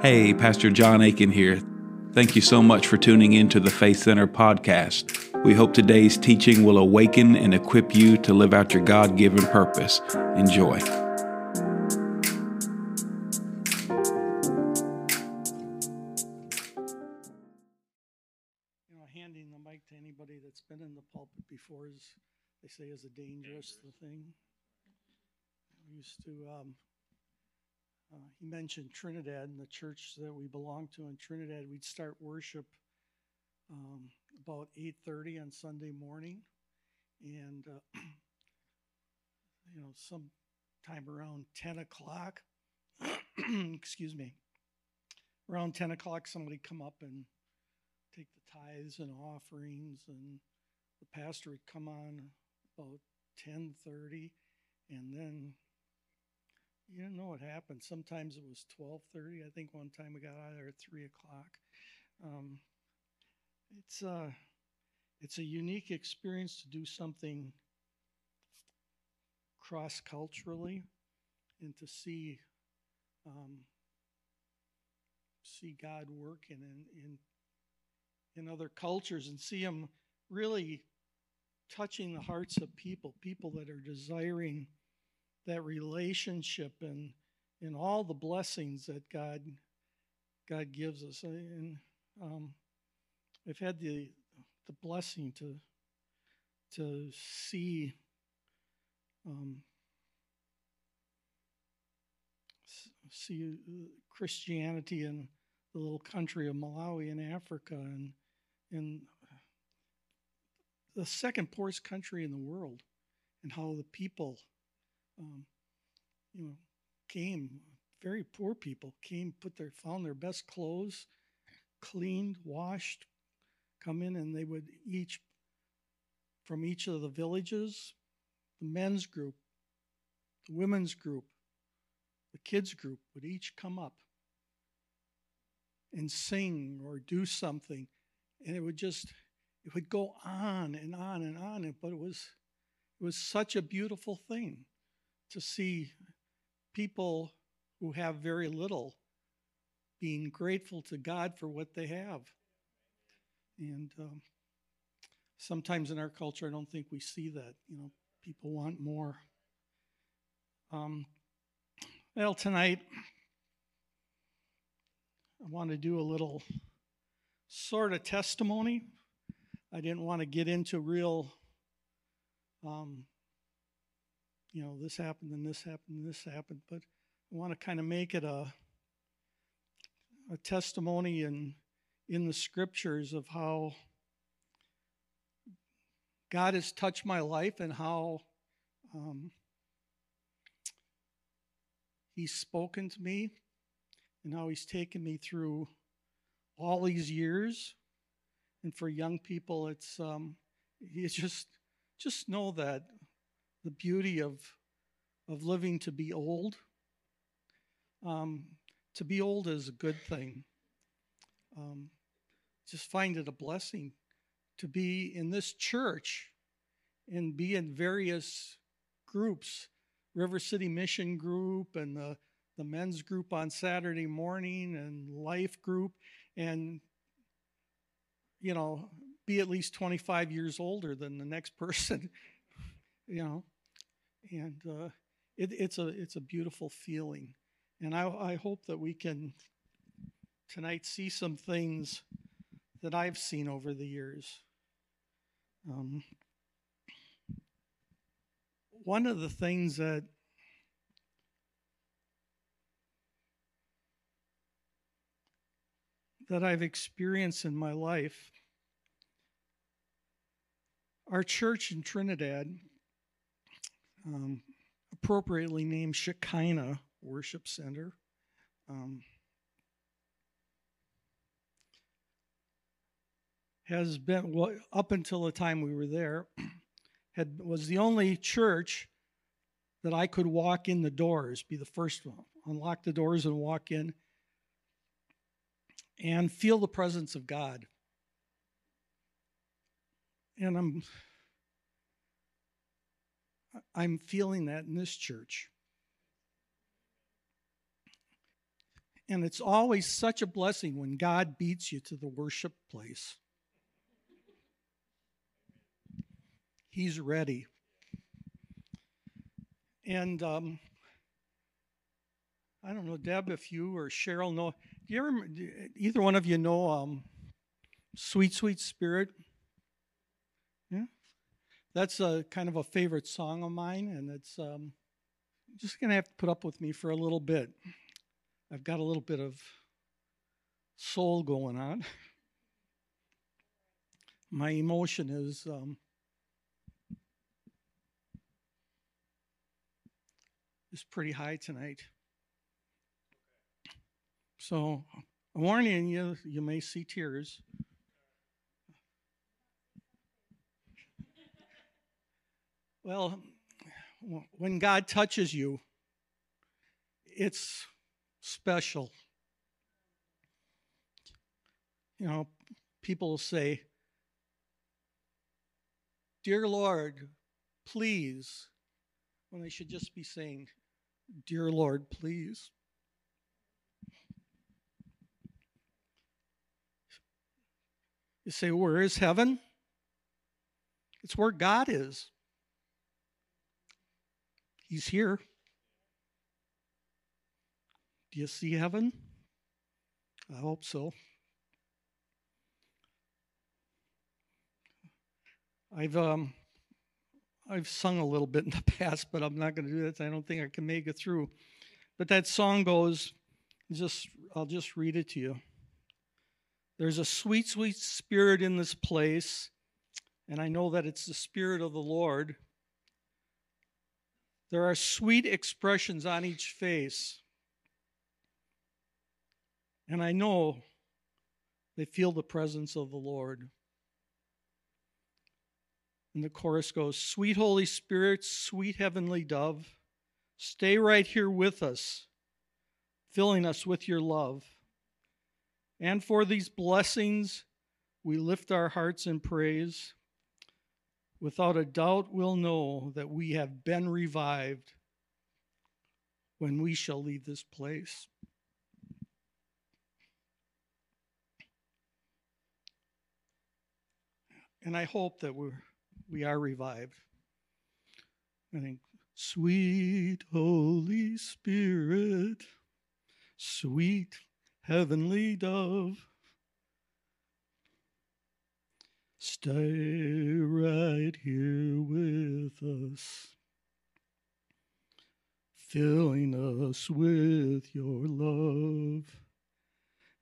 Hey, Pastor John Aiken here. Thank you so much for tuning in to the Faith Center podcast. We hope today's teaching will awaken and equip you to live out your God given purpose. Enjoy. You know, handing the mic to anybody that's been in the pulpit before is, they say, is a dangerous thing. We used to, um, uh, he mentioned Trinidad and the church that we belong to in Trinidad. We'd start worship um, about 8:30 on Sunday morning, and uh, you know, sometime around 10 o'clock. excuse me. Around 10 o'clock, somebody come up and take the tithes and offerings, and the pastor would come on about 10:30, and then you don't know what happened. Sometimes it was 12:30. I think one time we got out of there at three o'clock. Um, it's uh, it's a unique experience to do something cross culturally, and to see um, see God working in, in in other cultures and see Him really touching the hearts of people, people that are desiring that relationship and and all the blessings that God God gives us. And um, I've had the the blessing to to see um, see Christianity in the little country of Malawi in Africa and in the second poorest country in the world and how the people um, you know, came, very poor people came, put their, found their best clothes, cleaned, washed, come in, and they would each, from each of the villages, the men's group, the women's group, the kids group would each come up and sing or do something, and it would just, it would go on and on and on, but it was, it was such a beautiful thing to see people who have very little being grateful to God for what they have. And um, sometimes in our culture, I don't think we see that. You know, people want more. Um, well, tonight, I want to do a little sort of testimony. I didn't want to get into real um, you know, this happened and this happened and this happened, but I want to kind of make it a a testimony in in the scriptures of how God has touched my life and how um, He's spoken to me and how He's taken me through all these years. And for young people, it's um, just just know that the beauty of, of living to be old. Um, to be old is a good thing. Um, just find it a blessing to be in this church and be in various groups River City Mission Group and the, the men's group on Saturday morning and life group and you know be at least 25 years older than the next person you know and uh, it, it's a it's a beautiful feeling. And I, I hope that we can tonight see some things that I've seen over the years. Um, one of the things that that I've experienced in my life, our church in Trinidad um, appropriately named Shekinah Worship Center. Um, has been well, up until the time we were there had was the only church that I could walk in the doors, be the first one, unlock the doors and walk in and feel the presence of God. And I'm I'm feeling that in this church. And it's always such a blessing when God beats you to the worship place. He's ready. And um, I don't know, Deb, if you or Cheryl know, do you ever, either one of you know um, Sweet, Sweet Spirit? Yeah? That's a kind of a favorite song of mine, and it's um, just to have to put up with me for a little bit. I've got a little bit of soul going on. My emotion is um, is pretty high tonight. So I'm warning you, you may see tears. Well, when God touches you, it's special. You know, people say, Dear Lord, please, when they should just be saying, Dear Lord, please. You say, Where is heaven? It's where God is. He's here. Do you see heaven? I hope so. I've um, I've sung a little bit in the past, but I'm not going to do that. I don't think I can make it through. But that song goes, just I'll just read it to you. There's a sweet, sweet spirit in this place, and I know that it's the spirit of the Lord. There are sweet expressions on each face, and I know they feel the presence of the Lord. And the chorus goes Sweet Holy Spirit, sweet heavenly dove, stay right here with us, filling us with your love. And for these blessings, we lift our hearts in praise. Without a doubt, we'll know that we have been revived when we shall leave this place. And I hope that we're, we are revived. I think, sweet Holy Spirit, sweet heavenly dove. Stay right here with us, filling us with your love.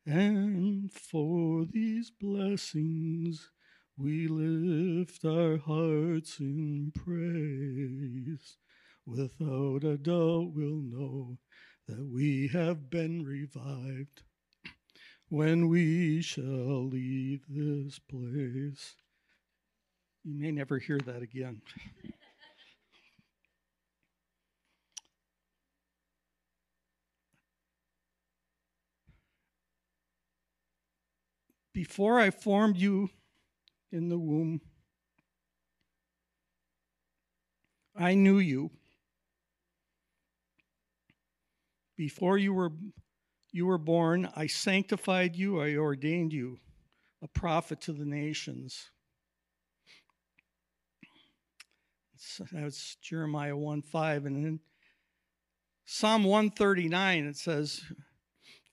And for these blessings, we lift our hearts in praise. Without a doubt, we'll know that we have been revived when we shall leave this place. You may never hear that again. Before I formed you in the womb, I knew you. Before you were you were born, I sanctified you, I ordained you a prophet to the nations. That's Jeremiah 1 5. And then Psalm 139, it says,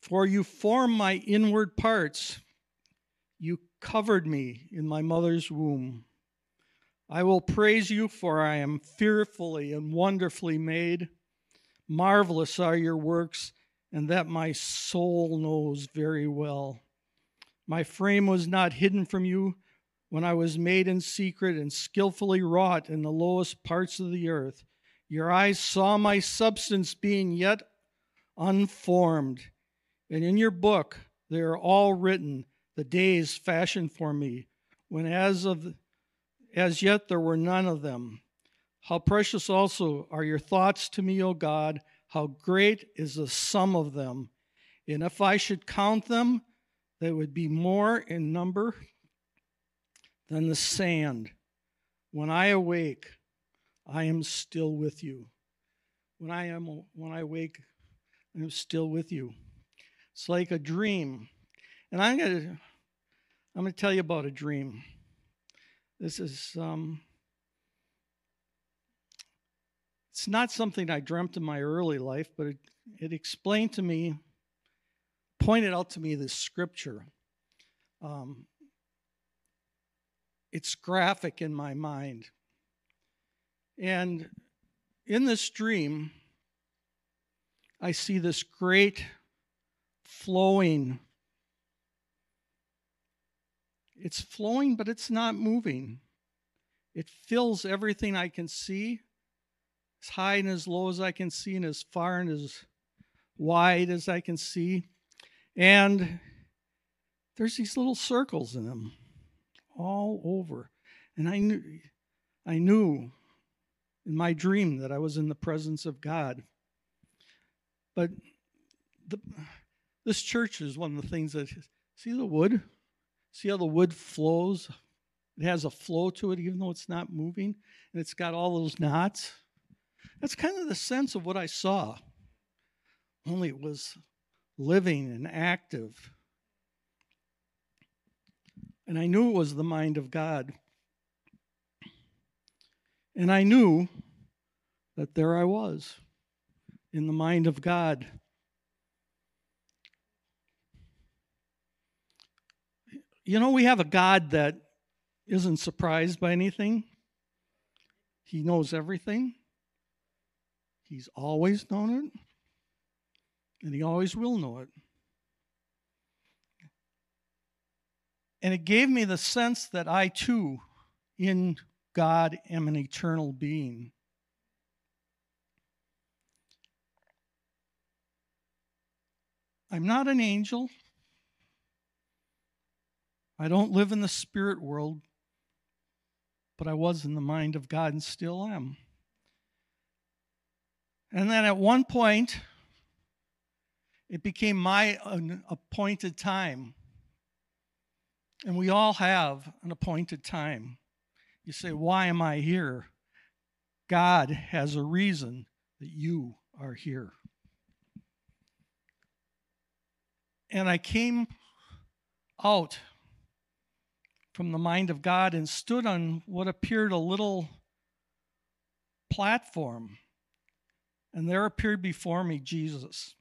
For you formed my inward parts, you covered me in my mother's womb. I will praise you, for I am fearfully and wonderfully made. Marvelous are your works and that my soul knows very well. My frame was not hidden from you when I was made in secret and skillfully wrought in the lowest parts of the earth. Your eyes saw my substance being yet unformed, and in your book they are all written, the days fashioned for me, when as of as yet there were none of them. How precious also are your thoughts to me, O God how great is the sum of them. And if I should count them, they would be more in number than the sand. When I awake, I am still with you. When I am when I wake, I am still with you. It's like a dream. And I'm to I'm to tell you about a dream. This is um it's not something I dreamt in my early life, but it, it explained to me, pointed out to me this scripture. Um, it's graphic in my mind. And in this dream, I see this great flowing. It's flowing, but it's not moving. It fills everything I can see, as high and as low as I can see, and as far and as wide as I can see. And there's these little circles in them all over. And I knew I knew in my dream that I was in the presence of God. But the, this church is one of the things that see the wood? See how the wood flows? It has a flow to it, even though it's not moving, and it's got all those knots. That's kind of the sense of what I saw. Only it was living and active. And I knew it was the mind of God. And I knew that there I was in the mind of God. You know, we have a God that isn't surprised by anything, He knows everything. He's always known it, and He always will know it. And it gave me the sense that I too, in God, am an eternal being. I'm not an angel. I don't live in the spirit world, but I was in the mind of God and still am. And then at one point, it became my appointed time. And we all have an appointed time. You say, Why am I here? God has a reason that you are here. And I came out from the mind of God and stood on what appeared a little platform. And there appeared before me Jesus.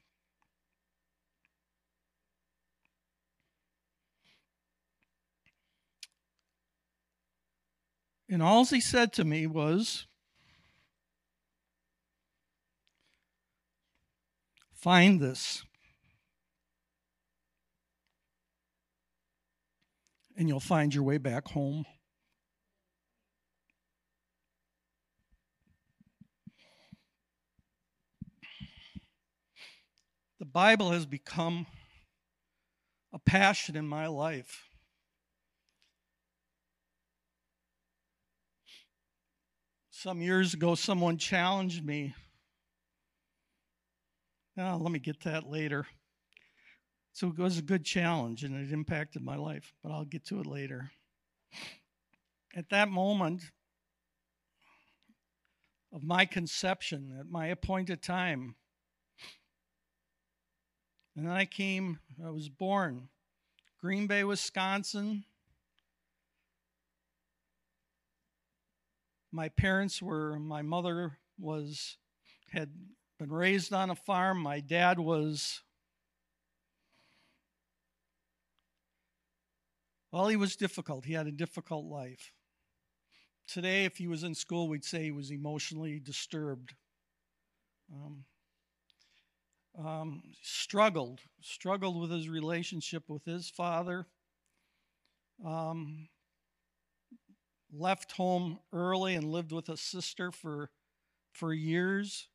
And all he said to me was, Find this. And you'll find your way back home. The Bible has become a passion in my life. Some years ago, someone challenged me. Now, let me get that later. So it was a good challenge and it impacted my life, but I'll get to it later. At that moment of my conception, at my appointed time, and then I came, I was born Green Bay, Wisconsin, my parents were my mother was had been raised on a farm. My dad was well he was difficult. He had a difficult life. Today if he was in school we'd say he was emotionally disturbed. Um, um, struggled struggled with his relationship with his father um, left home early and lived with a sister for for years.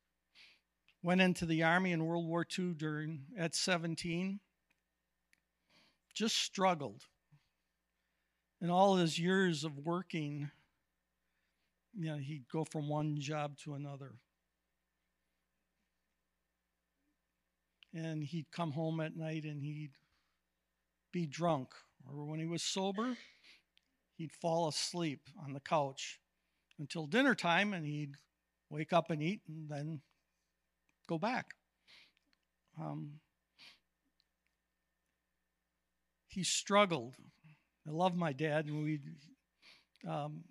Went into the army in World War II during at 17. Just struggled. In all his years of working, you know, he'd go from one job to another. And he'd come home at night and he'd be drunk. Or when he was sober, he'd fall asleep on the couch until dinner time and he'd wake up and eat and then go back. Um, he struggled. I love my dad, and we um,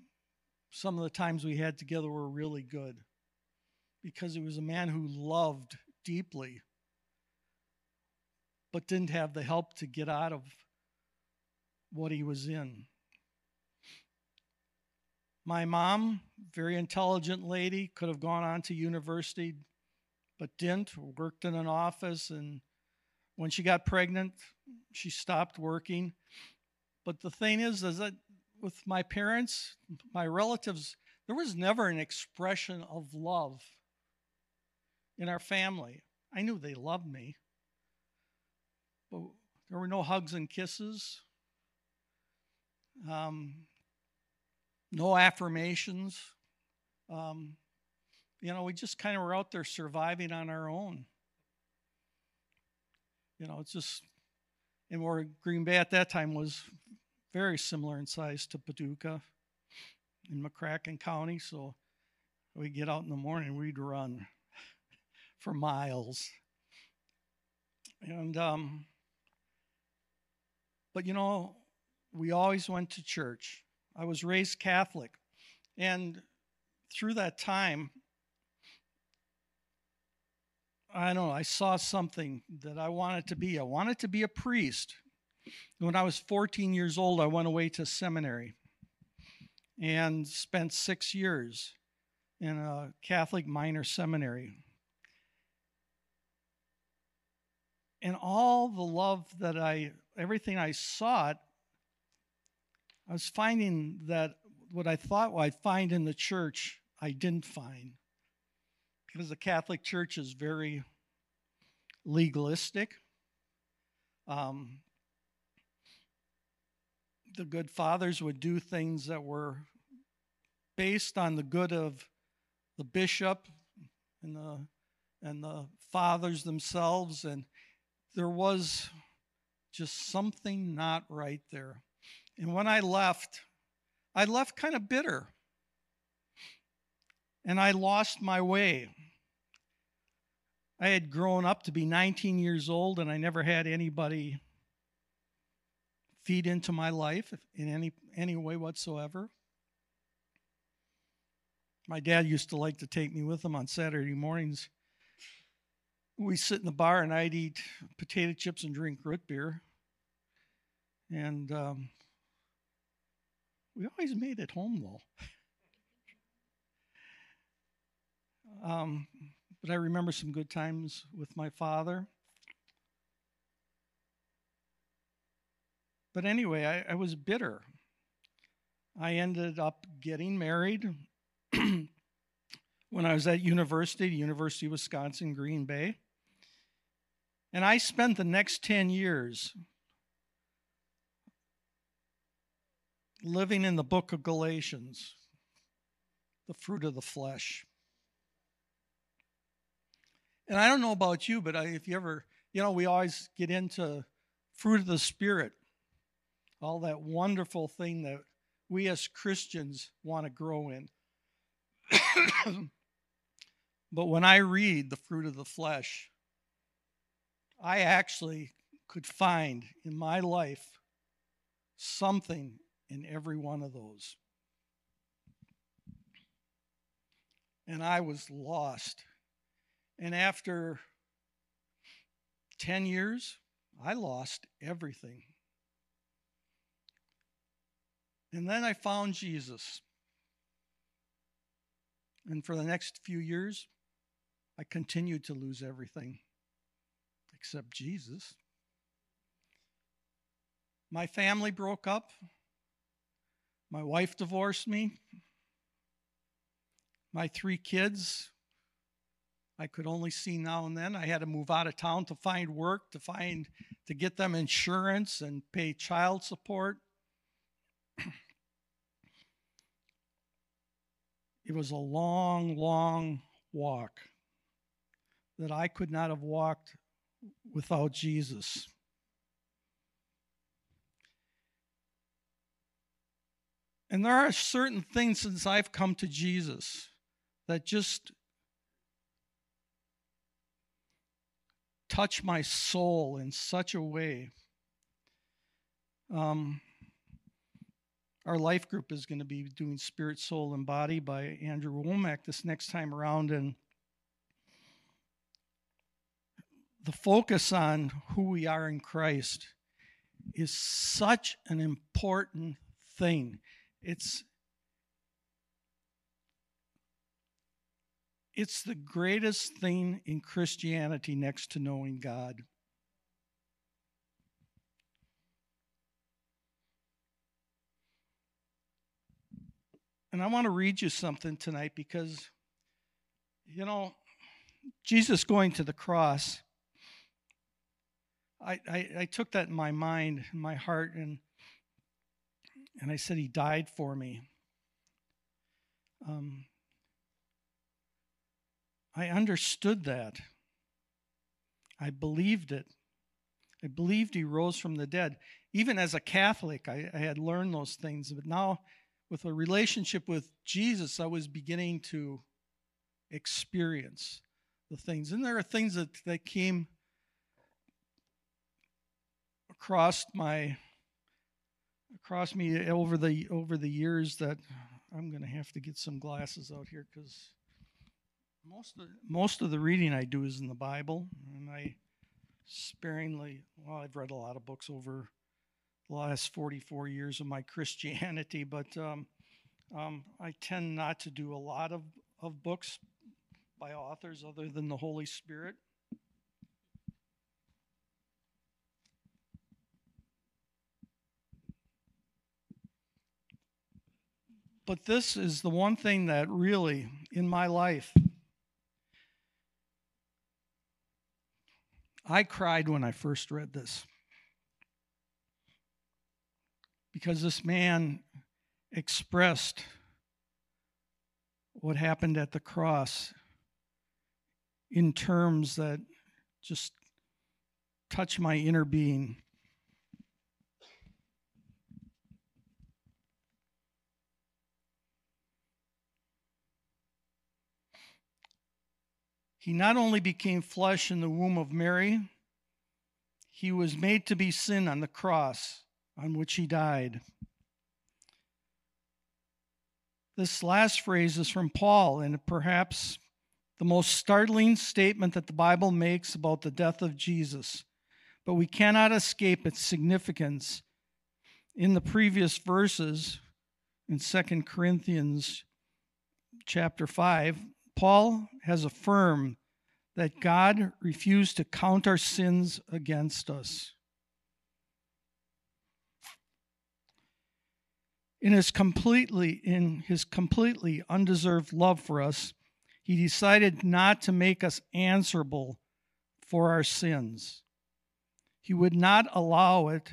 some of the times we had together were really good because he was a man who loved deeply, but didn't have the help to get out of what he was in. My mom, very intelligent lady, could have gone on to university, but didn't, worked in an office. And when she got pregnant, she stopped working. But the thing is, is that with my parents, my relatives, there was never an expression of love in our family. I knew they loved me, but there were no hugs and kisses, um, no affirmations. Um, you know, we just kind of were out there surviving on our own. You know, it's just, and where Green Bay at that time was very similar in size to Paducah in McCracken County. So we'd get out in the morning, we'd run for miles. And, um, but you know, we always went to church. I was raised Catholic. And through that time, I don't know, I saw something that I wanted to be. I wanted to be a priest. When I was 14 years old, I went away to seminary and spent six years in a Catholic minor seminary. And all the love that I, everything I sought, I was finding that what I thought I'd find in the church, I didn't find. Because the Catholic Church is very legalistic. Um, the good fathers would do things that were based on the good of the bishop and the and the fathers themselves and there was just something not right there and when i left i left kind of bitter and i lost my way i had grown up to be 19 years old and i never had anybody feed into my life in any any way whatsoever. My dad used to like to take me with him on Saturday mornings. We sit in the bar and I'd eat potato chips and drink root beer. And um, we always made it home though. um, but I remember some good times with my father. But anyway, I, I was bitter. I ended up getting married when I was at university, University of Wisconsin, Green Bay. And I spent the next 10 years living in the book of Galatians, the fruit of the flesh. And I don't know about you, but if you ever, you know, we always get into fruit of the Spirit all that wonderful thing that we as Christians want to grow in. but when I read the fruit of the flesh, I actually could find in my life something in every one of those. And I was lost. And after 10 years, I lost everything. And then I found Jesus. And for the next few years, I continued to lose everything except Jesus. My family broke up. My wife divorced me. My three kids, I could only see now and then. I had to move out of town to find work, to find to get them insurance and pay child support. it was a long, long walk that I could not have walked without Jesus. And there are certain things since I've come to Jesus that just touch my soul in such a way Um, our life group is going to be doing Spirit, Soul, and Body by Andrew Wommack this next time around. And the focus on who we are in Christ is such an important thing. It's it's the greatest thing in Christianity next to knowing God. And I want to read you something tonight because, you know, Jesus going to the cross, I, I, I took that in my mind, in my heart, and and I said, He died for me. Um, I understood that. I believed it. I believed He rose from the dead. Even as a Catholic, I, I had learned those things, but now with a relationship with Jesus, I was beginning to experience the things. And there are things that, that came across my across me over the over the years that I'm going to have to get some glasses out here because most of most of the reading I do is in the Bible, and I sparingly well I've read a lot of books over the last 44 years of my Christianity, but um, um, I tend not to do a lot of, of books by authors other than the Holy Spirit. But this is the one thing that really, in my life, I cried when I first read this. Because this man expressed what happened at the cross in terms that just touch my inner being. He not only became flesh in the womb of Mary, he was made to be sin on the cross on which he died. This last phrase is from Paul, and perhaps the most startling statement that the Bible makes about the death of Jesus. But we cannot escape its significance in the previous verses in 2 Corinthians chapter 5 Paul has affirmed that God refused to count our sins against us. In his completely in his completely undeserved love for us, he decided not to make us answerable for our sins. He would not allow it.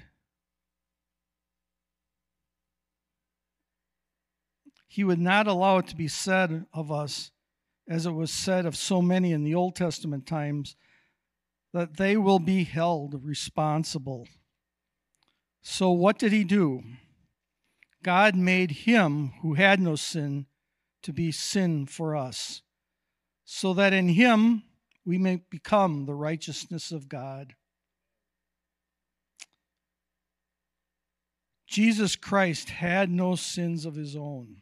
He would not allow it to be said of us as it was said of so many in the Old Testament times, that they will be held responsible. So, what did he do? God made him who had no sin to be sin for us, so that in him we may become the righteousness of God. Jesus Christ had no sins of his own.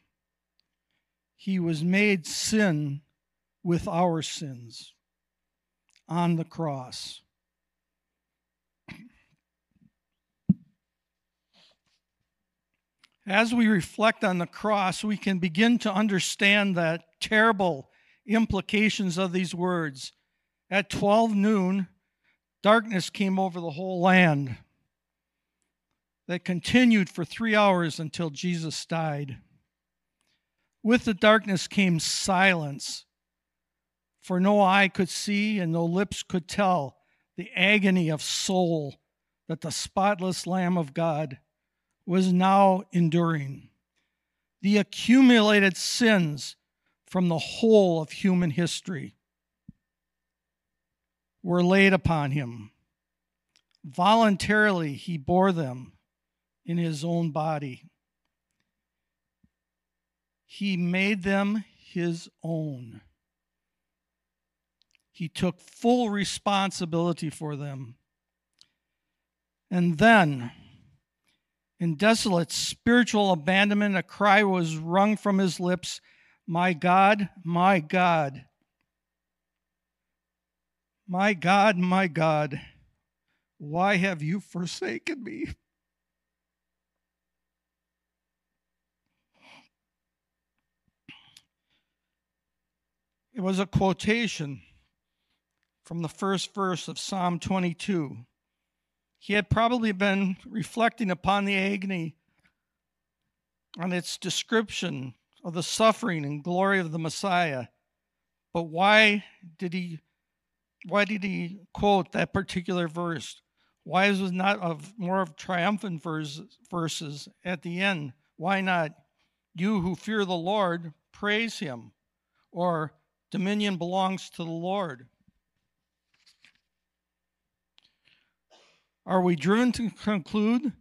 He was made sin with our sins on the cross. As we reflect on the cross, we can begin to understand the terrible implications of these words. At 12 noon, darkness came over the whole land that continued for three hours until Jesus died. With the darkness came silence for no eye could see and no lips could tell the agony of soul that the spotless Lamb of God was now enduring. The accumulated sins from the whole of human history were laid upon him. Voluntarily, he bore them in his own body. He made them his own. He took full responsibility for them. And then, In desolate spiritual abandonment, a cry was wrung from his lips My God, my God, my God, my God, why have you forsaken me? It was a quotation from the first verse of Psalm 22. He had probably been reflecting upon the agony, on its description of the suffering and glory of the Messiah. But why did he why did he quote that particular verse? Why is it not of more of triumphant verses, verses at the end? Why not you who fear the Lord praise him or dominion belongs to the Lord? Are we driven to conclude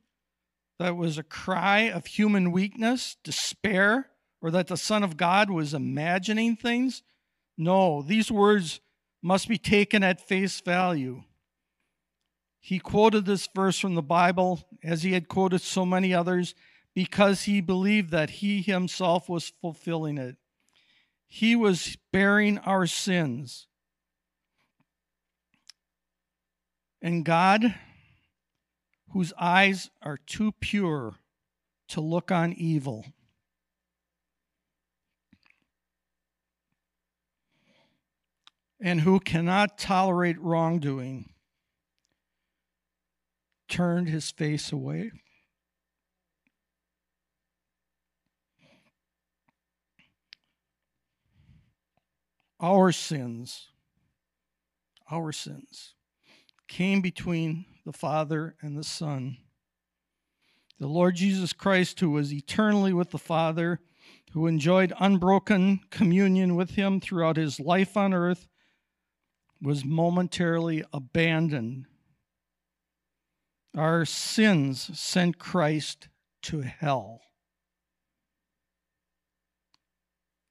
that it was a cry of human weakness, despair, or that the Son of God was imagining things? No, these words must be taken at face value. He quoted this verse from the Bible, as he had quoted so many others, because he believed that he himself was fulfilling it. He was bearing our sins. And God whose eyes are too pure to look on evil. And who cannot tolerate wrongdoing, turned his face away. Our sins, our sins came between the Father and the Son. The Lord Jesus Christ, who was eternally with the Father, who enjoyed unbroken communion with him throughout his life on earth, was momentarily abandoned. Our sins sent Christ to hell.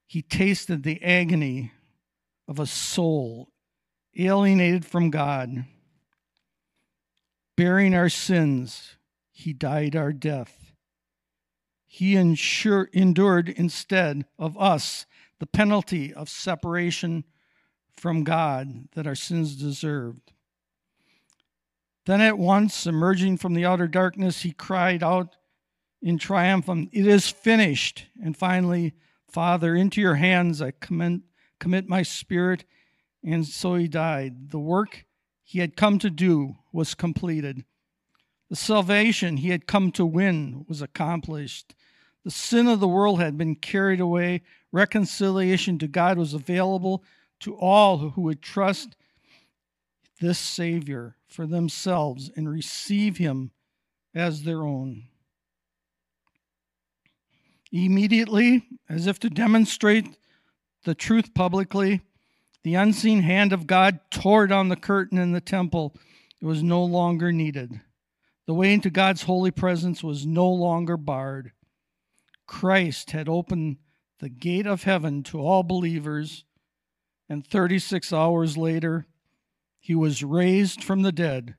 He tasted the agony of a soul alienated from God bearing our sins, he died our death. He insure, endured instead of us the penalty of separation from God that our sins deserved. Then at once, emerging from the outer darkness, he cried out in triumph, um, It is finished. And finally, Father, into your hands I commit, commit my spirit. And so he died. The work he had come to do was completed. The salvation he had come to win was accomplished. The sin of the world had been carried away. Reconciliation to God was available to all who would trust this Savior for themselves and receive him as their own. Immediately, as if to demonstrate the truth publicly, the unseen hand of God tore down the curtain in the temple. It was no longer needed. The way into God's holy presence was no longer barred. Christ had opened the gate of heaven to all believers, and 36 hours later, he was raised from the dead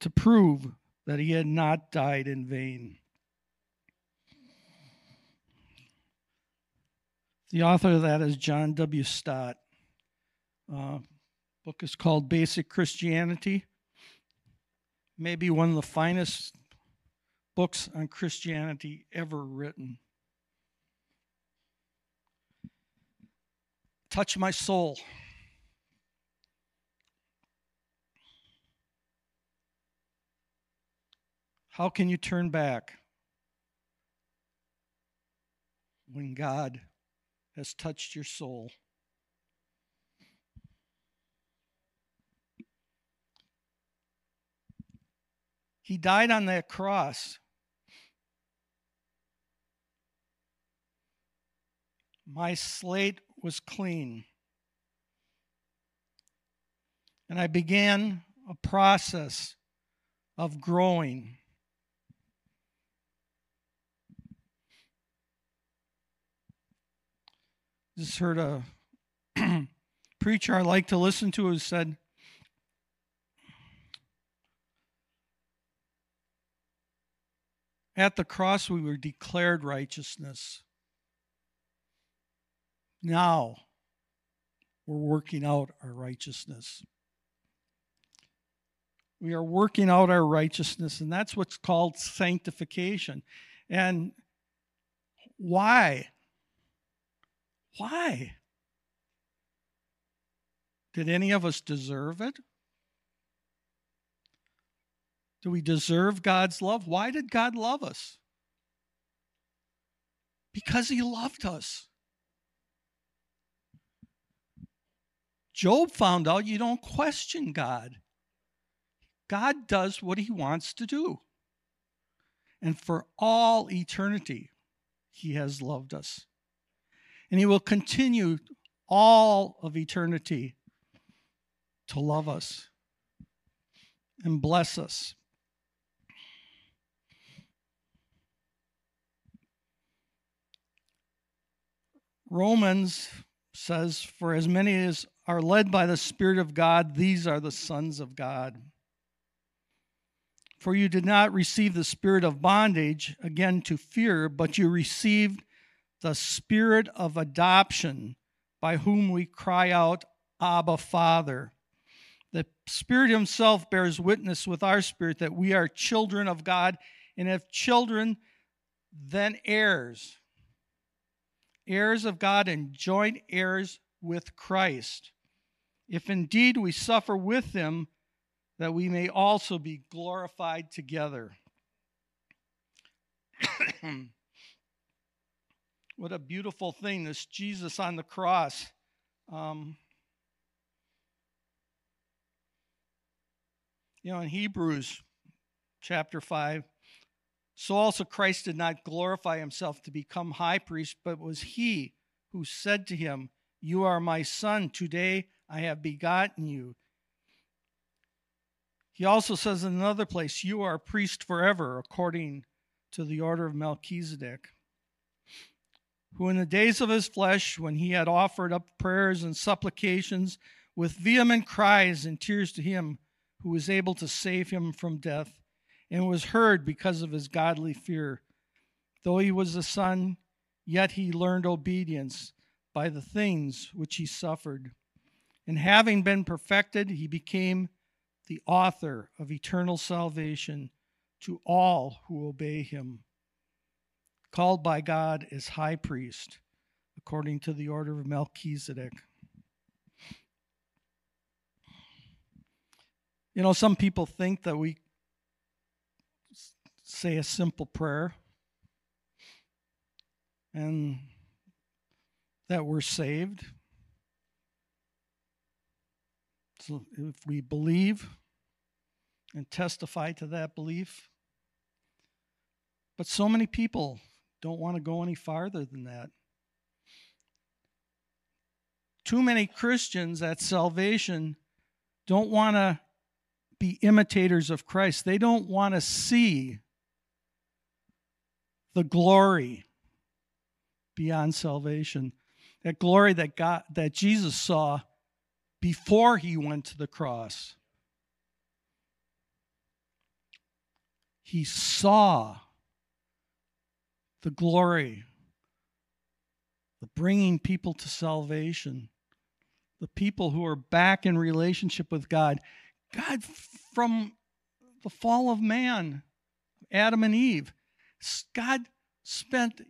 to prove that he had not died in vain. The author of that is John W. Stott. Uh, book is called Basic Christianity. Maybe one of the finest books on Christianity ever written. Touch my soul. How can you turn back when God has touched your soul? He died on that cross. My slate was clean. And I began a process of growing. Just heard a preacher I like to listen to who said, At the cross, we were declared righteousness. Now, we're working out our righteousness. We are working out our righteousness, and that's what's called sanctification. And why? Why? Did any of us deserve it? Do we deserve God's love? Why did God love us? Because he loved us. Job found out you don't question God. God does what he wants to do. And for all eternity, he has loved us. And he will continue all of eternity to love us and bless us. Romans says, For as many as are led by the Spirit of God, these are the sons of God. For you did not receive the spirit of bondage, again to fear, but you received the spirit of adoption, by whom we cry out, Abba, Father. The Spirit Himself bears witness with our spirit that we are children of God, and if children, then heirs. Heirs of God and joint heirs with Christ. If indeed we suffer with Him, that we may also be glorified together. what a beautiful thing, this Jesus on the cross. Um, you know, in Hebrews chapter 5, so also Christ did not glorify himself to become high priest, but was he who said to him, You are my son, today I have begotten you. He also says in another place, You are a priest forever, according to the order of Melchizedek, who in the days of his flesh, when he had offered up prayers and supplications with vehement cries and tears to him who was able to save him from death, and was heard because of his godly fear. Though he was a son, yet he learned obedience by the things which he suffered. And having been perfected, he became the author of eternal salvation to all who obey him, called by God as high priest, according to the order of Melchizedek. You know, some people think that we say a simple prayer and that we're saved. So if we believe and testify to that belief, but so many people don't want to go any farther than that. Too many Christians at salvation don't want to be imitators of Christ. They don't want to see the glory beyond salvation. That glory that God that Jesus saw before he went to the cross. He saw the glory, the bringing people to salvation, the people who are back in relationship with God. God, from the fall of man, Adam and Eve, God spent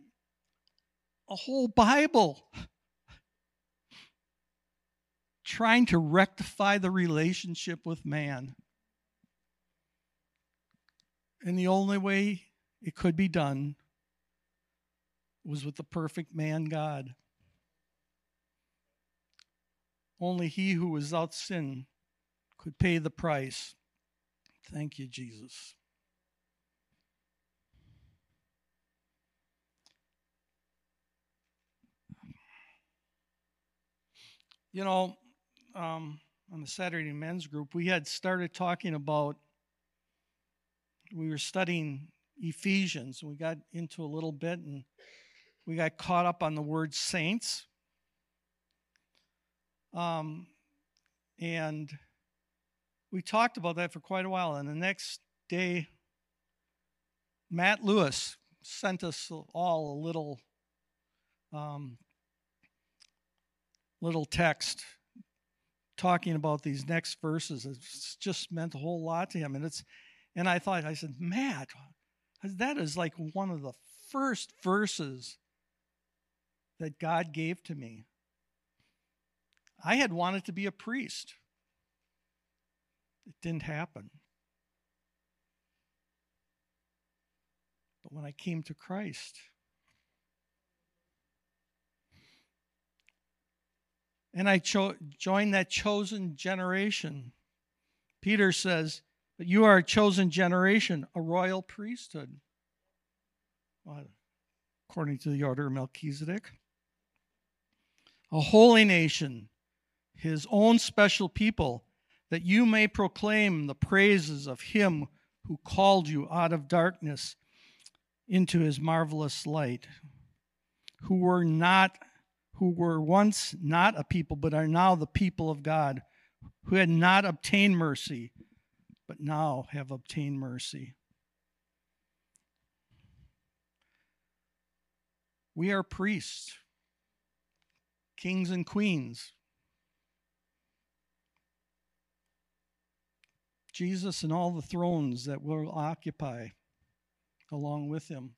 a whole Bible trying to rectify the relationship with man. And the only way it could be done was with the perfect man God. Only he who was without sin could pay the price. Thank you, Jesus. You know, um, on the Saturday men's group, we had started talking about, we were studying Ephesians. And we got into a little bit and we got caught up on the word saints. Um, and we talked about that for quite a while. And the next day, Matt Lewis sent us all a little um, little text talking about these next verses. It's just meant a whole lot to him, and it's and I thought I said, Matt, that is like one of the first verses that God gave to me. I had wanted to be a priest. It didn't happen. But when I came to Christ, and I cho- joined that chosen generation, Peter says that you are a chosen generation, a royal priesthood, according to the order of Melchizedek, a holy nation, his own special people, that you may proclaim the praises of him who called you out of darkness into his marvelous light, who were not who were once not a people but are now the people of God, who had not obtained mercy but now have obtained mercy. We are priests, kings and queens. Jesus and all the thrones that will occupy along with him.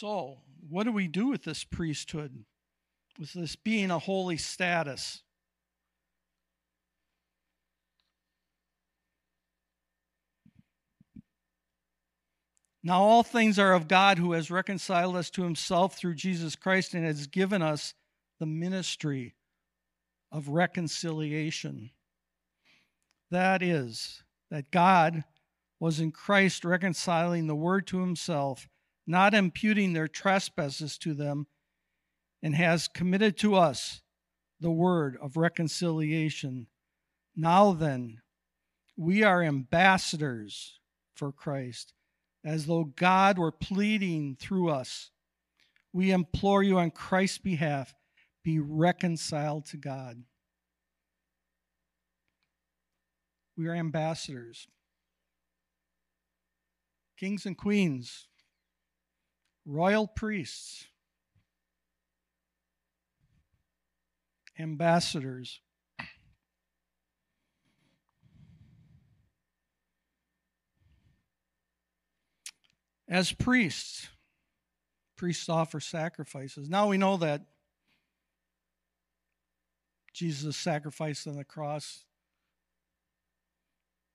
So, what do we do with this priesthood, with this being a holy status? Now, all things are of God who has reconciled us to himself through Jesus Christ and has given us the ministry of reconciliation. That is, that God was in Christ reconciling the world to himself, not imputing their trespasses to them, and has committed to us the word of reconciliation. Now then, we are ambassadors for Christ, as though God were pleading through us. We implore you on Christ's behalf be reconciled to God. We are ambassadors, kings and queens, royal priests, ambassadors. As priests, priests offer sacrifices. Now we know that Jesus' sacrifice on the cross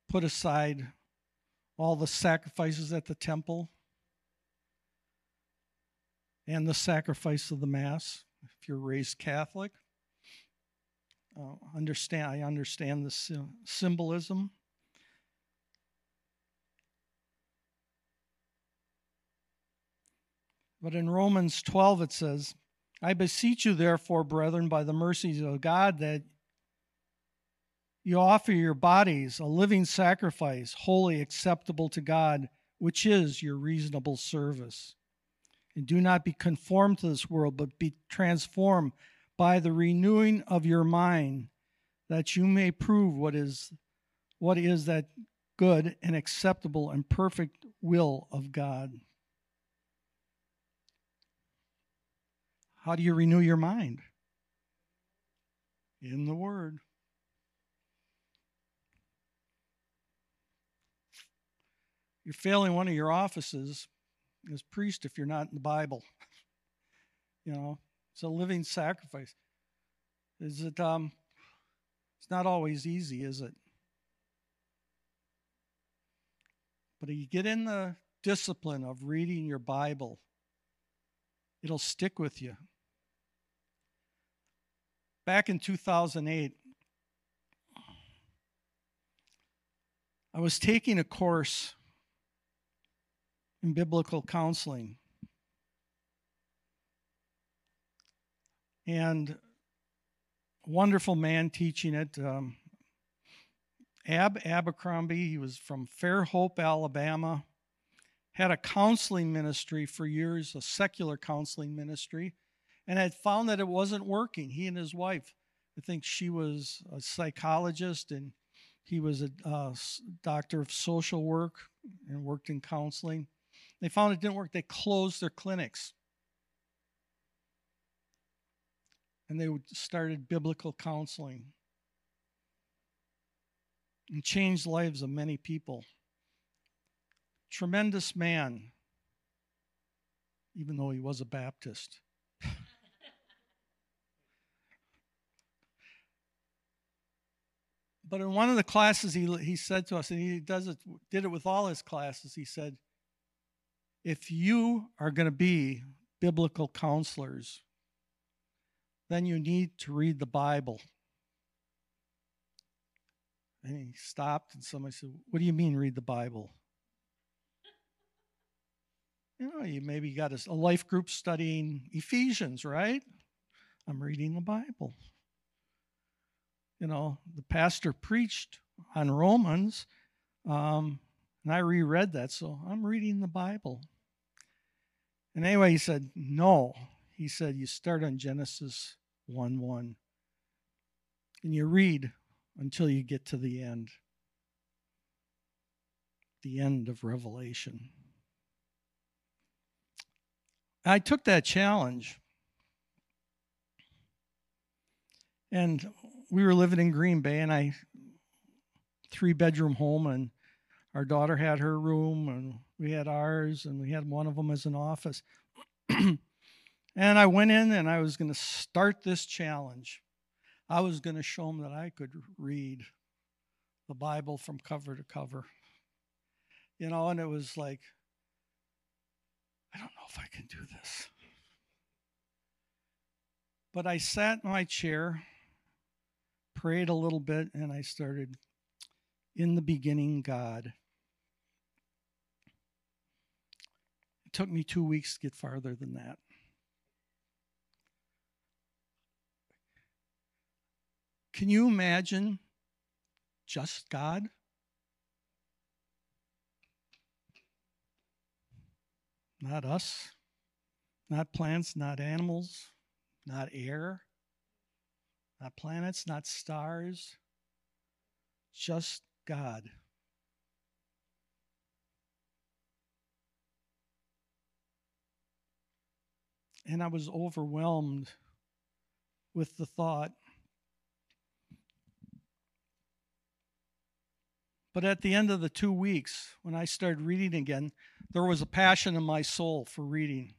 put aside all the sacrifices at the temple and the sacrifice of the Mass. If you're raised Catholic, uh, understand. I understand the symbolism. But in Romans 12 it says, I beseech you, therefore, brethren, by the mercies of God, that you offer your bodies a living sacrifice, wholly acceptable to God, which is your reasonable service. And do not be conformed to this world, but be transformed by the renewing of your mind, that you may prove what is what is that good and acceptable and perfect will of God. How do you renew your mind? In the Word. You're failing one of your offices as priest if you're not in the Bible. you know, it's a living sacrifice. Is it um it's not always easy, is it? But if you get in the discipline of reading your Bible, it'll stick with you back in 2008, I was taking a course in biblical counseling. And wonderful man teaching it, um, Ab Abercrombie, he was from Fairhope, Alabama, had a counseling ministry for years, a secular counseling ministry and had found that it wasn't working. He and his wife I think she was a psychologist and he was a uh, doctor of social work and worked in counseling. They found it didn't work. They closed their clinics. And they started biblical counseling and changed lives of many people. Tremendous man, even though he was a Baptist. but in one of the classes, he, he said to us, and he does it, did it with all his classes, he said, if you are going to be biblical counselors, then you need to read the Bible. And he stopped, and somebody said, What do you mean, read the Bible? You know, you maybe got a, life group studying Ephesians, right? I'm reading the Bible. You know, the pastor preached on Romans, um, and I reread that, so I'm reading the Bible. And anyway, he said, No. He said, You start on Genesis 1 1, and you read until you get to the end. The end of Revelation. I took that challenge. And we were living in Green Bay, and I, three bedroom home, and our daughter had her room, and we had ours, and we had one of them as an office. and I went in and I was going to start this challenge. I was going to show them that I could read the Bible from cover to cover. You know, and it was like, I don't know if I can do this. But I sat in my chair, prayed a little bit, and I started, In the beginning, God. Took me two weeks to get farther than that. Can you imagine just God? Not us, not plants, not animals, not air, not planets, not stars, just God. And I was overwhelmed with the thought But at the end of the two weeks, when I started reading again, there was a passion in my soul for reading.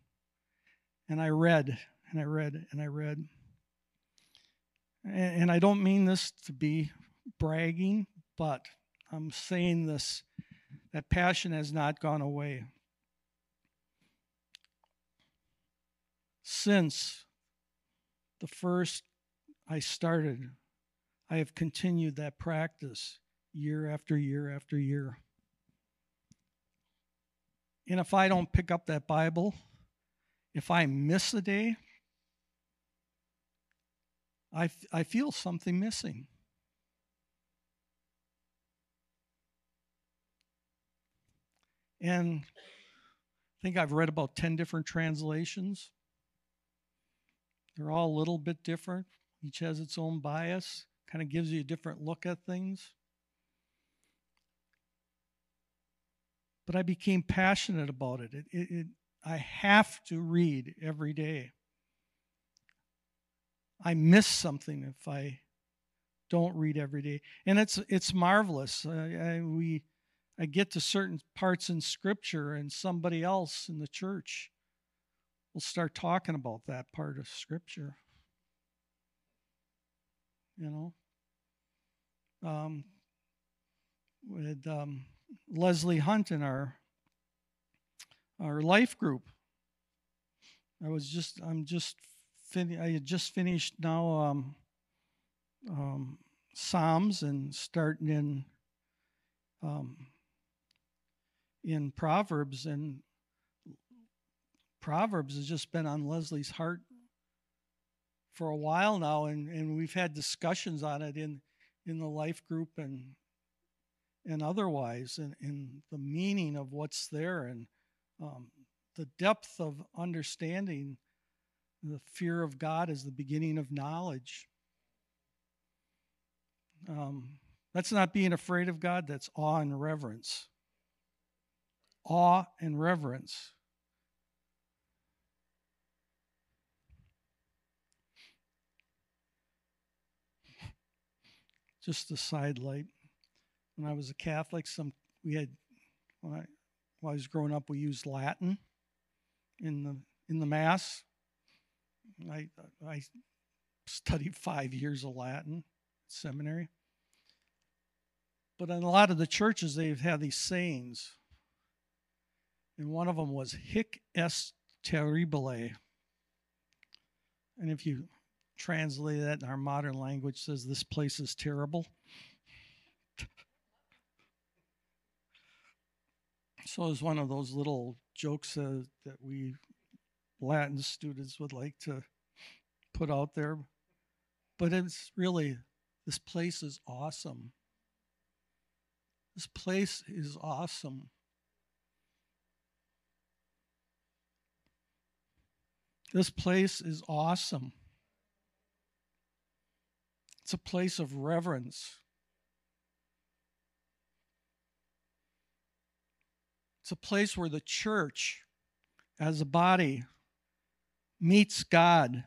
And I read, and I read, and I read. And, I don't mean this to be bragging, but I'm saying this that passion has not gone away. Since the first I started, I have continued that practice year after year after year. And if I don't pick up that Bible, if I miss a day, I, I feel something missing. And I think I've read about 10 different translations. They're all a little bit different. Each has its own bias, kind of gives you a different look at things. but I became passionate about it. It, it, it. I have to read every day. I miss something if I don't read every day, and it's it's marvelous. I, we I get to certain parts in Scripture, and somebody else in the church will start talking about that part of Scripture. You know, um, with um, Leslie Hunt in our our life group. I was just I'm just fin- I had just finished now um, um, Psalms and starting in um, in Proverbs and Proverbs has just been on Leslie's heart for a while now and, and we've had discussions on it in in the life group and and otherwise, and, in the meaning of what's there, and um, the depth of understanding the fear of God is the beginning of knowledge. Um, that's not being afraid of God, that's awe and reverence. Awe and reverence. Just a side light. When I was a Catholic, some we had when I, when I was growing up, we used Latin in the in the mass. I I studied five years of Latin seminary. But in a lot of the churches, they've had these sayings. And one of them was hic est terribile. And if you translate that in our modern language, says this place is terrible. so it's one of those little jokes uh, that we Latin students would like to put out there. But it's really, this place is awesome. This place is awesome. This place is awesome. It's a place of reverence. It's a place where the church, as a body, meets God.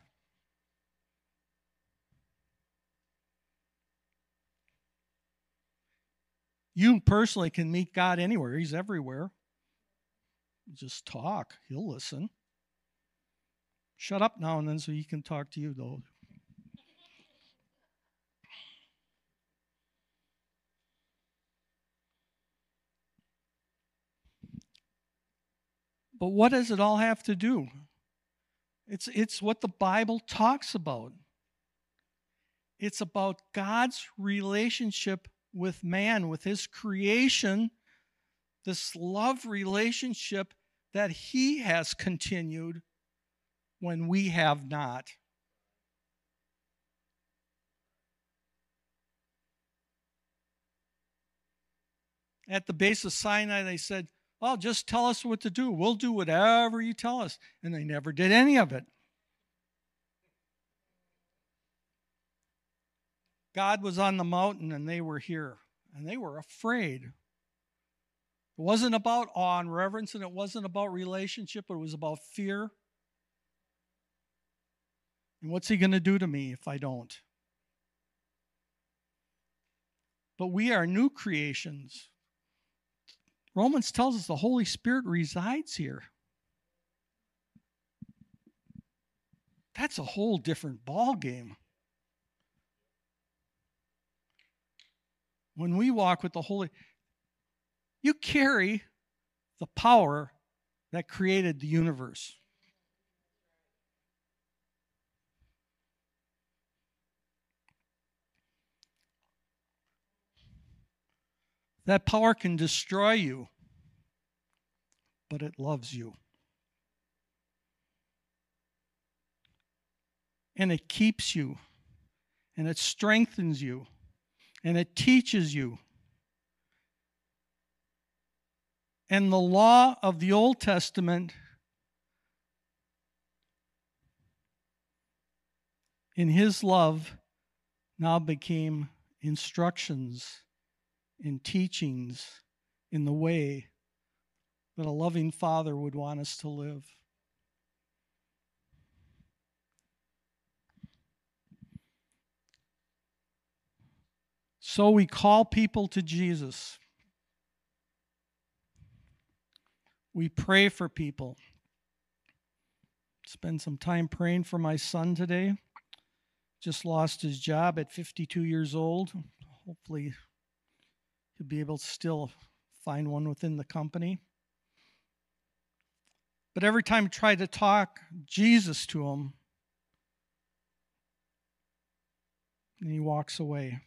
You personally can meet God anywhere, He's everywhere. Just talk, He'll listen. Shut up now and then so He can talk to you, though. But what does it all have to do? It's, it's what the Bible talks about. It's about God's relationship with man, with his creation, this love relationship that he has continued when we have not. At the base of Sinai, they said, Oh, just tell us what to do. We'll do whatever you tell us. And they never did any of it. God was on the mountain and they were here, and they were afraid. It wasn't about awe and reverence, and it wasn't about relationship, it was about fear. And what's he going to do to me if I don't? But we are new creations. Romans tells us the Holy Spirit resides here. That's a whole different ball game. when we walk with the Holy, you carry the power that created the universe. That power can destroy you, but it loves you. And it keeps you, and it strengthens you and it teaches you. And the law of the Old Testament in his love now became instructions and teachings in the way that a loving father would want us to live. So we call people to Jesus. We pray for people. Spend some time praying for my son today. Just lost his job at 52 years old. Hopefully, he'll be able to still find one within the company. But every time I try to talk Jesus to him, and he walks away.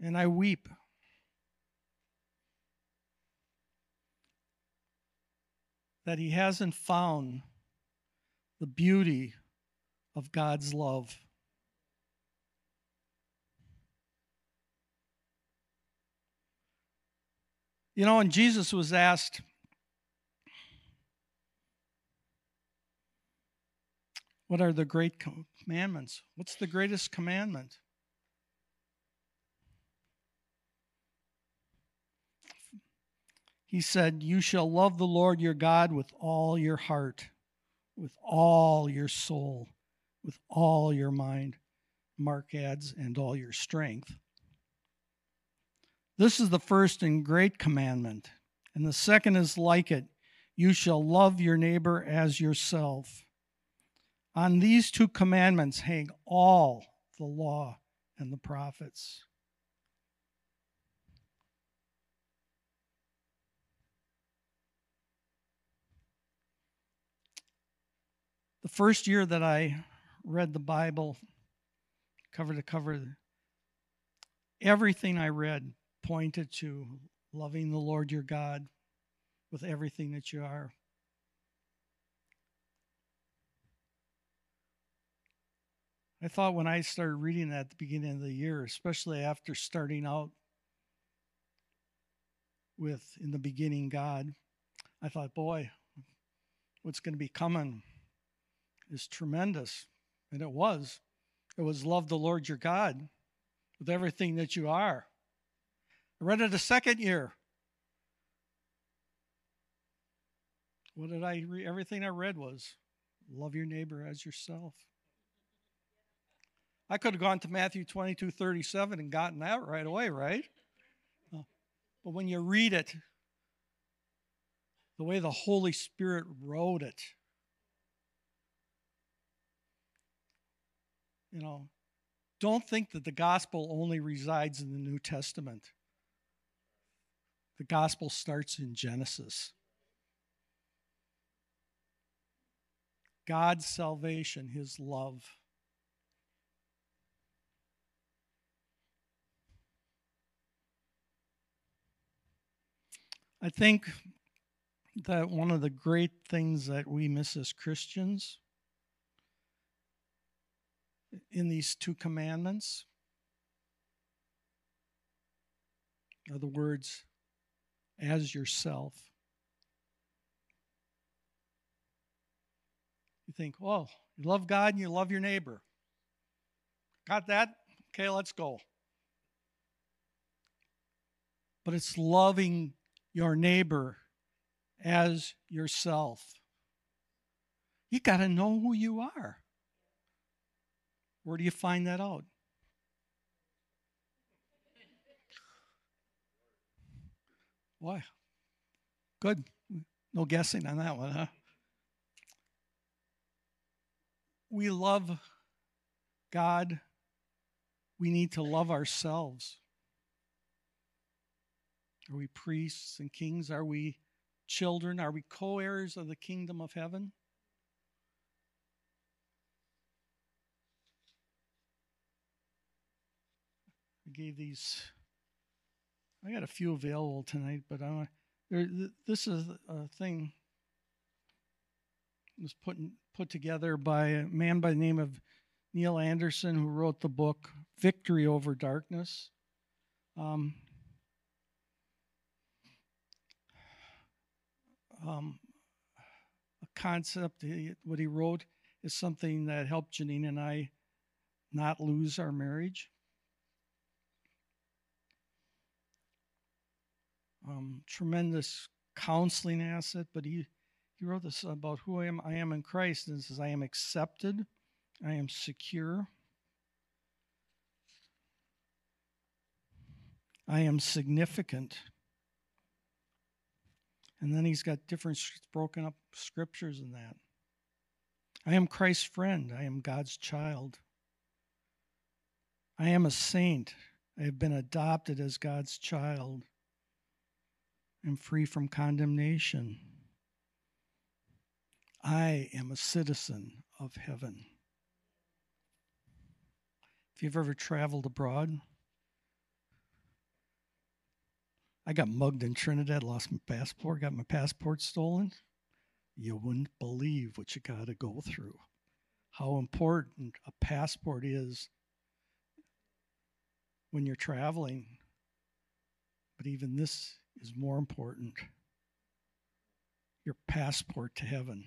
and I weep. That he hasn't found the beauty of God's love. You know, when Jesus was asked, What are the great commandments? What's the greatest commandment? He said, You shall love the Lord your God with all your heart, with all your soul, with all your mind. Mark adds, and all your strength. This is the first and great commandment. And the second is like it you shall love your neighbor as yourself. On these two commandments hang all the law and the prophets. The first year that I read the Bible cover to cover, everything I read pointed to loving the Lord your God with everything that you are. I thought when I started reading that at the beginning of the year, especially after starting out with in the beginning God, I thought, boy, what's going to be coming is tremendous. And it was. It was love the Lord your God with everything that you are. I read it a second year. What did I read? Everything I read was love your neighbor as yourself. I could have gone to Matthew 22 37 and gotten that right away, right? Uh, but when you read it, the way the Holy Spirit wrote it, you know, don't think that the gospel only resides in the New Testament. The gospel starts in Genesis. God's salvation, his love. I think that one of the great things that we miss as Christians in these two commandments are the words, as yourself. You think, oh, you love God and you love your neighbor. Got that? Okay, let's go. But it's loving your neighbor as yourself. You got to know who you are. Where do you find that out? Why? Good. No guessing on that one, huh? We love God. We need to love ourselves. Are we priests and kings? Are we children? Are we co heirs of the kingdom of heaven? I gave these. I got a few available tonight, but I, there, this is a thing was put put together by a man by the name of Neil Anderson, who wrote the book "Victory Over Darkness." Um, um, a concept, what he wrote, is something that helped Janine and I not lose our marriage. Um, tremendous counseling asset, but he, he wrote this about who I am. I am in Christ, and says, I am accepted, I am secure, I am significant. And then he's got different broken up scriptures in that. I am Christ's friend. I am God's child. I am a saint. I have been adopted as God's child am free from condemnation. I am a citizen of heaven. If you've ever traveled abroad, I got mugged in Trinidad, lost my passport, got my passport stolen. You wouldn't believe what you got to go through. How important a passport is when you're traveling. But even this is more important. Your passport to heaven.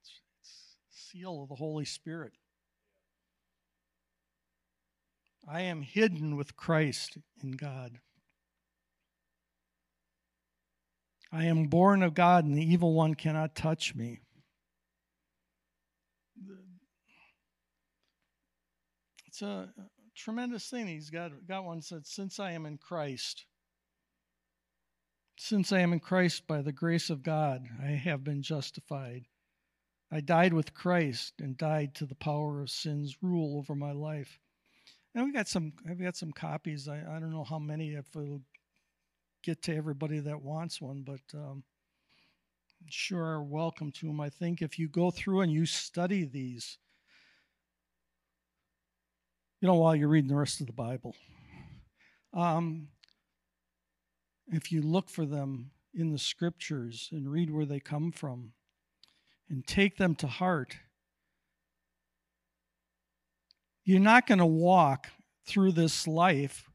It's, it's seal of the Holy Spirit. I am hidden with Christ in God. I am born of God, and the evil one cannot touch me. It's a tremendous thing. He's got, got one said, Since I am in Christ, since I am in Christ by the grace of God, I have been justified. I died with Christ and died to the power of sin's rule over my life. And we got some. I've got some copies. I, I don't know how many. If it'll get to everybody that wants one, but um, sure are welcome to them. I think if you go through and you study these, you know, while you're reading the rest of the Bible, um, if you look for them in the scriptures and read where they come from and take them to heart, you're not going to walk through this life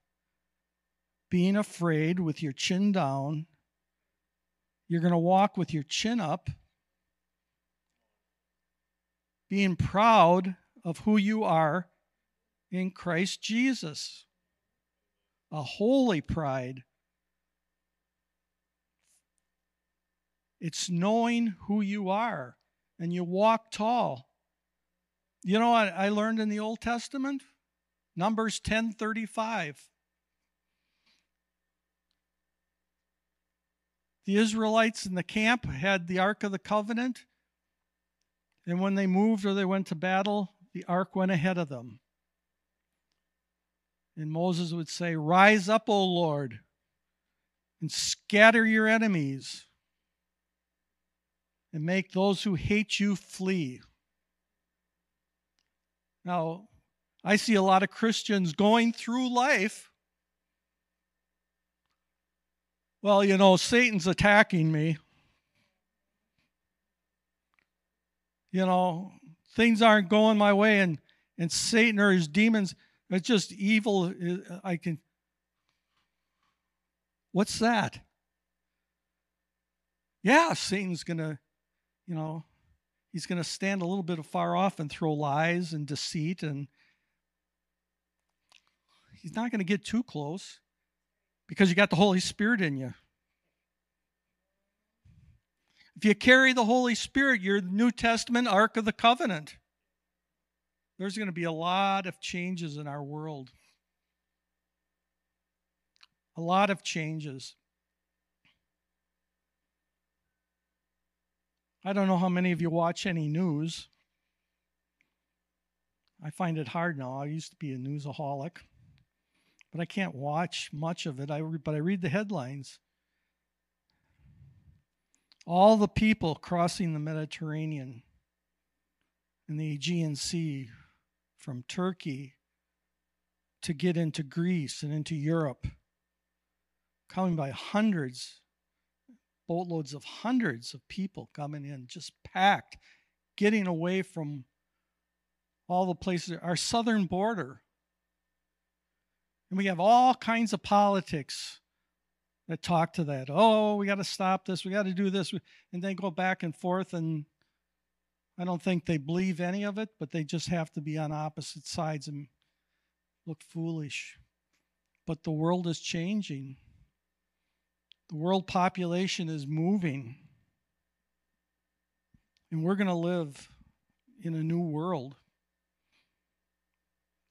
being afraid with your chin down. You're going to walk with your chin up, being proud of who you are in Christ Jesus. A holy pride. It's knowing who you are, and you walk tall. You know what I learned in the Old Testament? Numbers 10:35. The Israelites in the camp had the Ark of the Covenant, and when they moved or they went to battle, the ark went ahead of them. And Moses would say, Rise up, O Lord, and scatter your enemies, and make those who hate you flee. Now, I see a lot of Christians going through life. Well, you know, Satan's attacking me. You know, things aren't going my way, and, and Satan or his demons, it's just evil. I can. What's that? Yeah, Satan's going to, you know, he's going to stand a little bit far off and throw lies and deceit and he's not going to get too close because you got the Holy Spirit in you. If you carry the Holy Spirit, you're the New Testament Ark of the Covenant. There's going to be a lot of changes in our world. A lot of changes. I don't know how many of you watch any news. I find it hard now. I used to be a newsaholic, but I can't watch much of it. I re- but I read the headlines. All the people crossing the Mediterranean and the Aegean Sea from Turkey to get into Greece and into Europe, coming by hundreds boatloads of hundreds of people coming in, just packed, getting away from all the places, our southern border. And we have all kinds of politics that talk to that. Oh, we got to stop this. We got to do this. And they go back and forth. And I don't think they believe any of it, but they just have to be on opposite sides and look foolish. But the world is changing. The world population is moving. And we're going to live in a new world.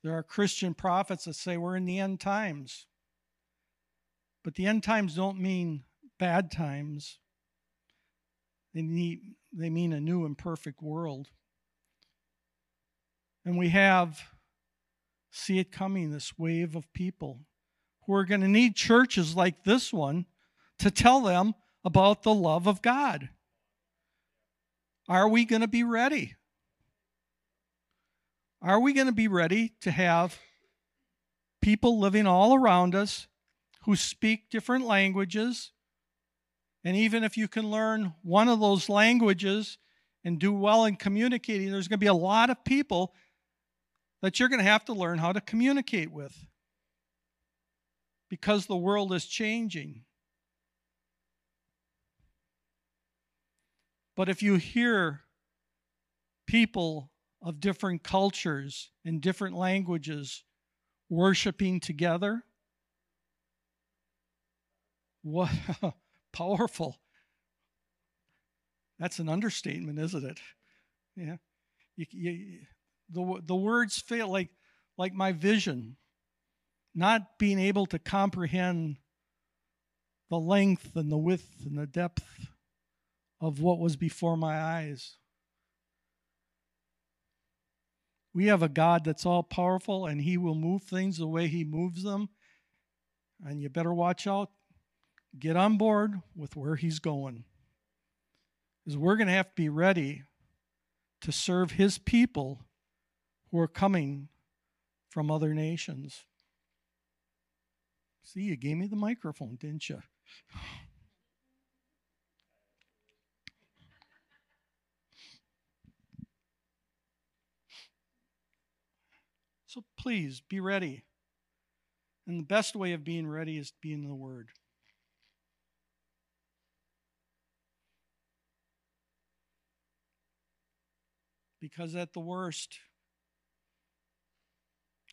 There are Christian prophets that say we're in the end times. But the end times don't mean bad times. They, need, they mean a new and perfect world. And we have, see it coming, this wave of people who are going to need churches like this one to tell them about the love of God. Are we going to be ready? Are we going to be ready to have people living all around us who speak different languages? And even if you can learn one of those languages and do well in communicating, there's going to be a lot of people that you're going to have to learn how to communicate with because the world is changing. But if you hear people of different cultures and different languages worshiping together. What powerful. That's an understatement, isn't it? Yeah. You, you, the, the words fail like like my vision not being able to comprehend the length and the width and the depth of what was before my eyes. We have a God that's all powerful and He will move things the way He moves them. And you better watch out. Get on board with where He's going. Because we're going to have to be ready to serve His people who are coming from other nations. See, you gave me the microphone, didn't you? So please be ready. And the best way of being ready is to be in the Word. Because at the worst,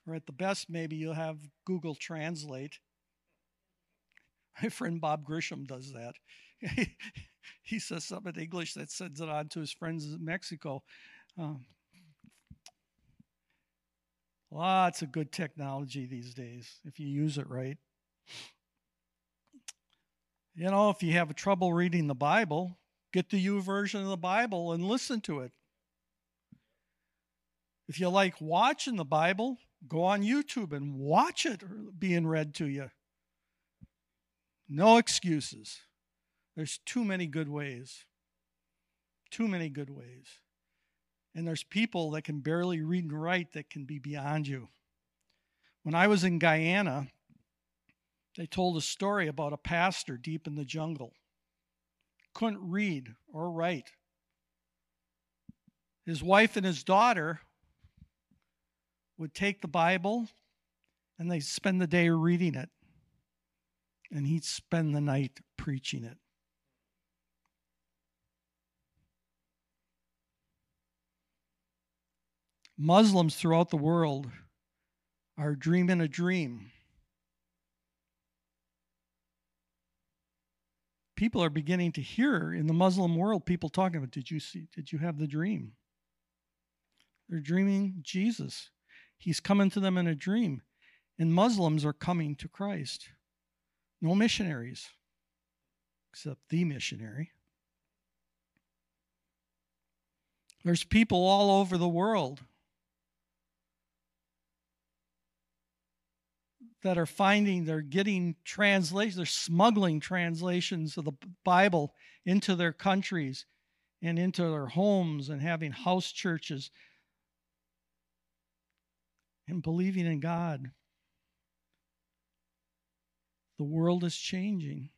or at the best, maybe you'll have Google Translate my friend Bob Grisham does that. he says something in English that sends it on to his friends in Mexico. Um, lots of good technology these days if you use it right. You know, if you have trouble reading the Bible, get the YouVersion of the Bible and listen to it. If you like watching the Bible, go on YouTube and watch it being read to you. No excuses. There's too many good ways. Too many good ways. And there's people that can barely read and write that can be beyond you. When I was in Guyana, they told a story about a pastor deep in the jungle. Couldn't read or write. His wife and his daughter would take the Bible and they'd spend the day reading it and he'd spend the night preaching it. Muslims throughout the world are dreaming a dream. People are beginning to hear in the Muslim world people talking about, did you see, did you have the dream? They're dreaming Jesus. He's coming to them in a dream. And Muslims are coming to Christ. No missionaries, except the missionary. There's people all over the world that are finding they're getting translations, they're smuggling translations of the Bible into their countries and into their homes and having house churches and believing in God. The world is changing.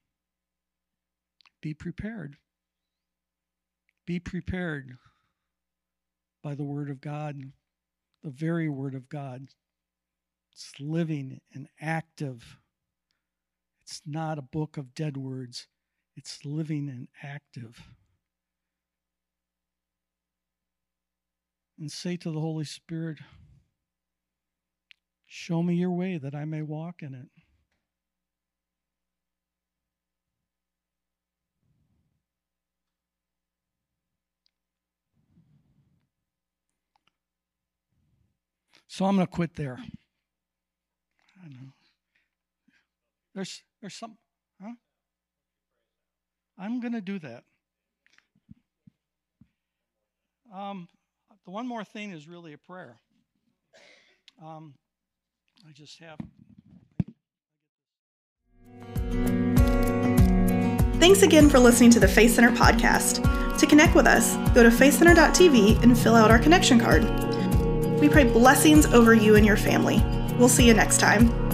Be prepared. Be prepared by the Word of God, the very Word of God. It's living and active. It's not a book of dead words, it's living and active. And say to the Holy Spirit, Show me your way that I may walk in it. So I'm going to quit there. I know. There's there's some huh? I'm going to do that. Um, the one more thing is really a prayer. Um, I just have. Thanks again for listening to the Faith Center podcast. To connect with us, go to faithcenter.tv and fill out our connection card. We pray blessings over you and your family. We'll see you next time.